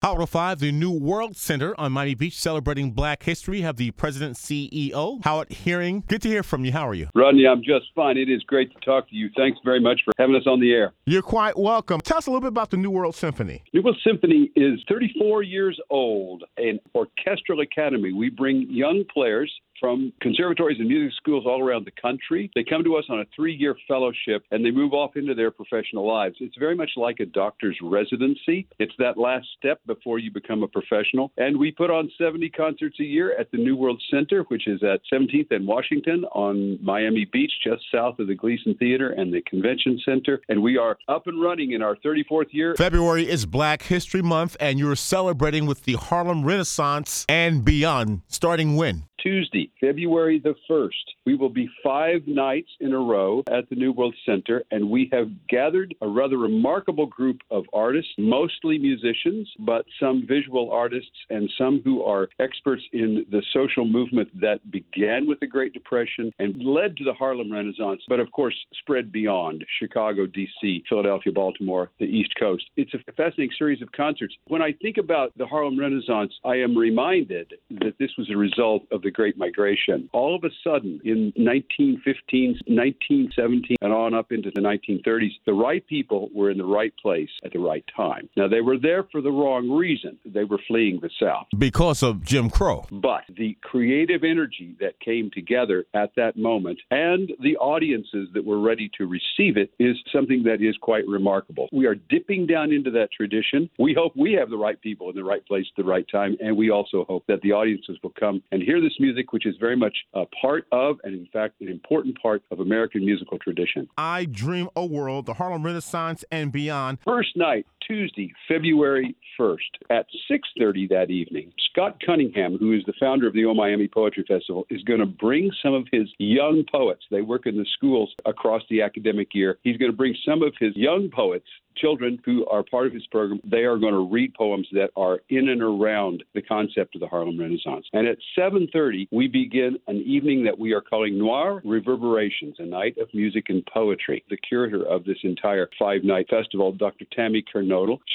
Howard 05, the New World Center on Miami Beach celebrating Black History. Have the president CEO, Howard Herring. Good to hear from you. How are you? Rodney, I'm just fine. It is great to talk to you. Thanks very much for having us on the air. You're quite welcome. Tell us a little bit about the New World Symphony. New World Symphony is 34 years old, an orchestral academy. We bring young players from conservatories and music schools all around the country. They come to us on a three year fellowship and they move off into their professional lives. It's very much like a doctor's residency. It's that last step before you become a professional. And we put on 70 concerts a year at the New World Center, which is at 17th and Washington on Miami Beach, just south of the Gleason Theater and the Convention Center. And we are up and running in our 34th year. February is Black History Month, and you're celebrating with the Harlem Renaissance and beyond. Starting when? Tuesday, February the 1st. We will be five nights in a row at the New World Center, and we have gathered a rather remarkable group of artists, mostly musicians, but some visual artists and some who are experts in the social movement that began with the Great Depression and led to the Harlem Renaissance, but of course spread beyond Chicago, D.C., Philadelphia, Baltimore, the East Coast. It's a fascinating series of concerts. When I think about the Harlem Renaissance, I am reminded that this was a result of the Great Migration. All of a sudden, in 1915, 1917, and on up into the 1930s, the right people were in the right place at the right time. Now, they were there for the wrong reason. They were fleeing the South. Because of Jim Crow. But the creative energy that came together at that moment and the audiences that were ready to receive it is something that is quite remarkable. We are dipping down into that tradition. We hope we have the right people in the right place at the right time, and we also hope that the audiences will come and hear this music, which is very much a part of, and in fact, an important part of American musical tradition. I Dream a World, the Harlem Renaissance, and beyond. First night, Tuesday, February 1st at 6:30 that evening. Scott Cunningham, who is the founder of the O Miami Poetry Festival, is going to bring some of his young poets. They work in the schools across the academic year. He's going to bring some of his young poets children who are part of his program, they are going to read poems that are in and around the concept of the Harlem Renaissance. And at 7:30, we begin an evening that we are calling Noir Reverberations, a night of music and poetry. The curator of this entire five-night festival, Dr. Tammy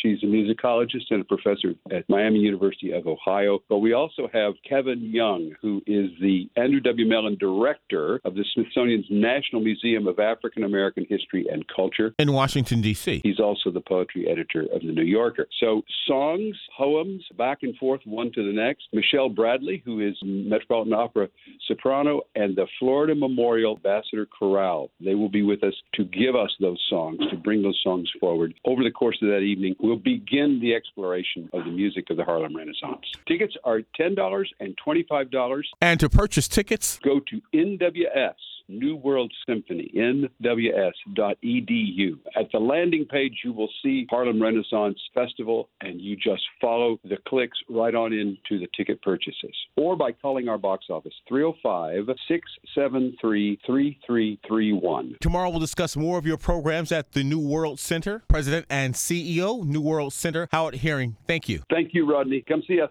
She's a musicologist and a professor at Miami University of Ohio. But we also have Kevin Young, who is the Andrew W. Mellon Director of the Smithsonian's National Museum of African American History and Culture in Washington D.C. He's also also the poetry editor of the New Yorker. So songs, poems, back and forth, one to the next. Michelle Bradley, who is Metropolitan Opera soprano, and the Florida Memorial Ambassador Chorale. They will be with us to give us those songs, to bring those songs forward. Over the course of that evening, we'll begin the exploration of the music of the Harlem Renaissance. Tickets are $10 and $25. And to purchase tickets, go to NWS New World Symphony, nws.edu. At the landing page, you will see Harlem Renaissance Festival, and you just follow the clicks right on into the ticket purchases. Or by calling our box office, 305 673 3331. Tomorrow, we'll discuss more of your programs at the New World Center. President and CEO, New World Center, Howard Herring, thank you. Thank you, Rodney. Come see us.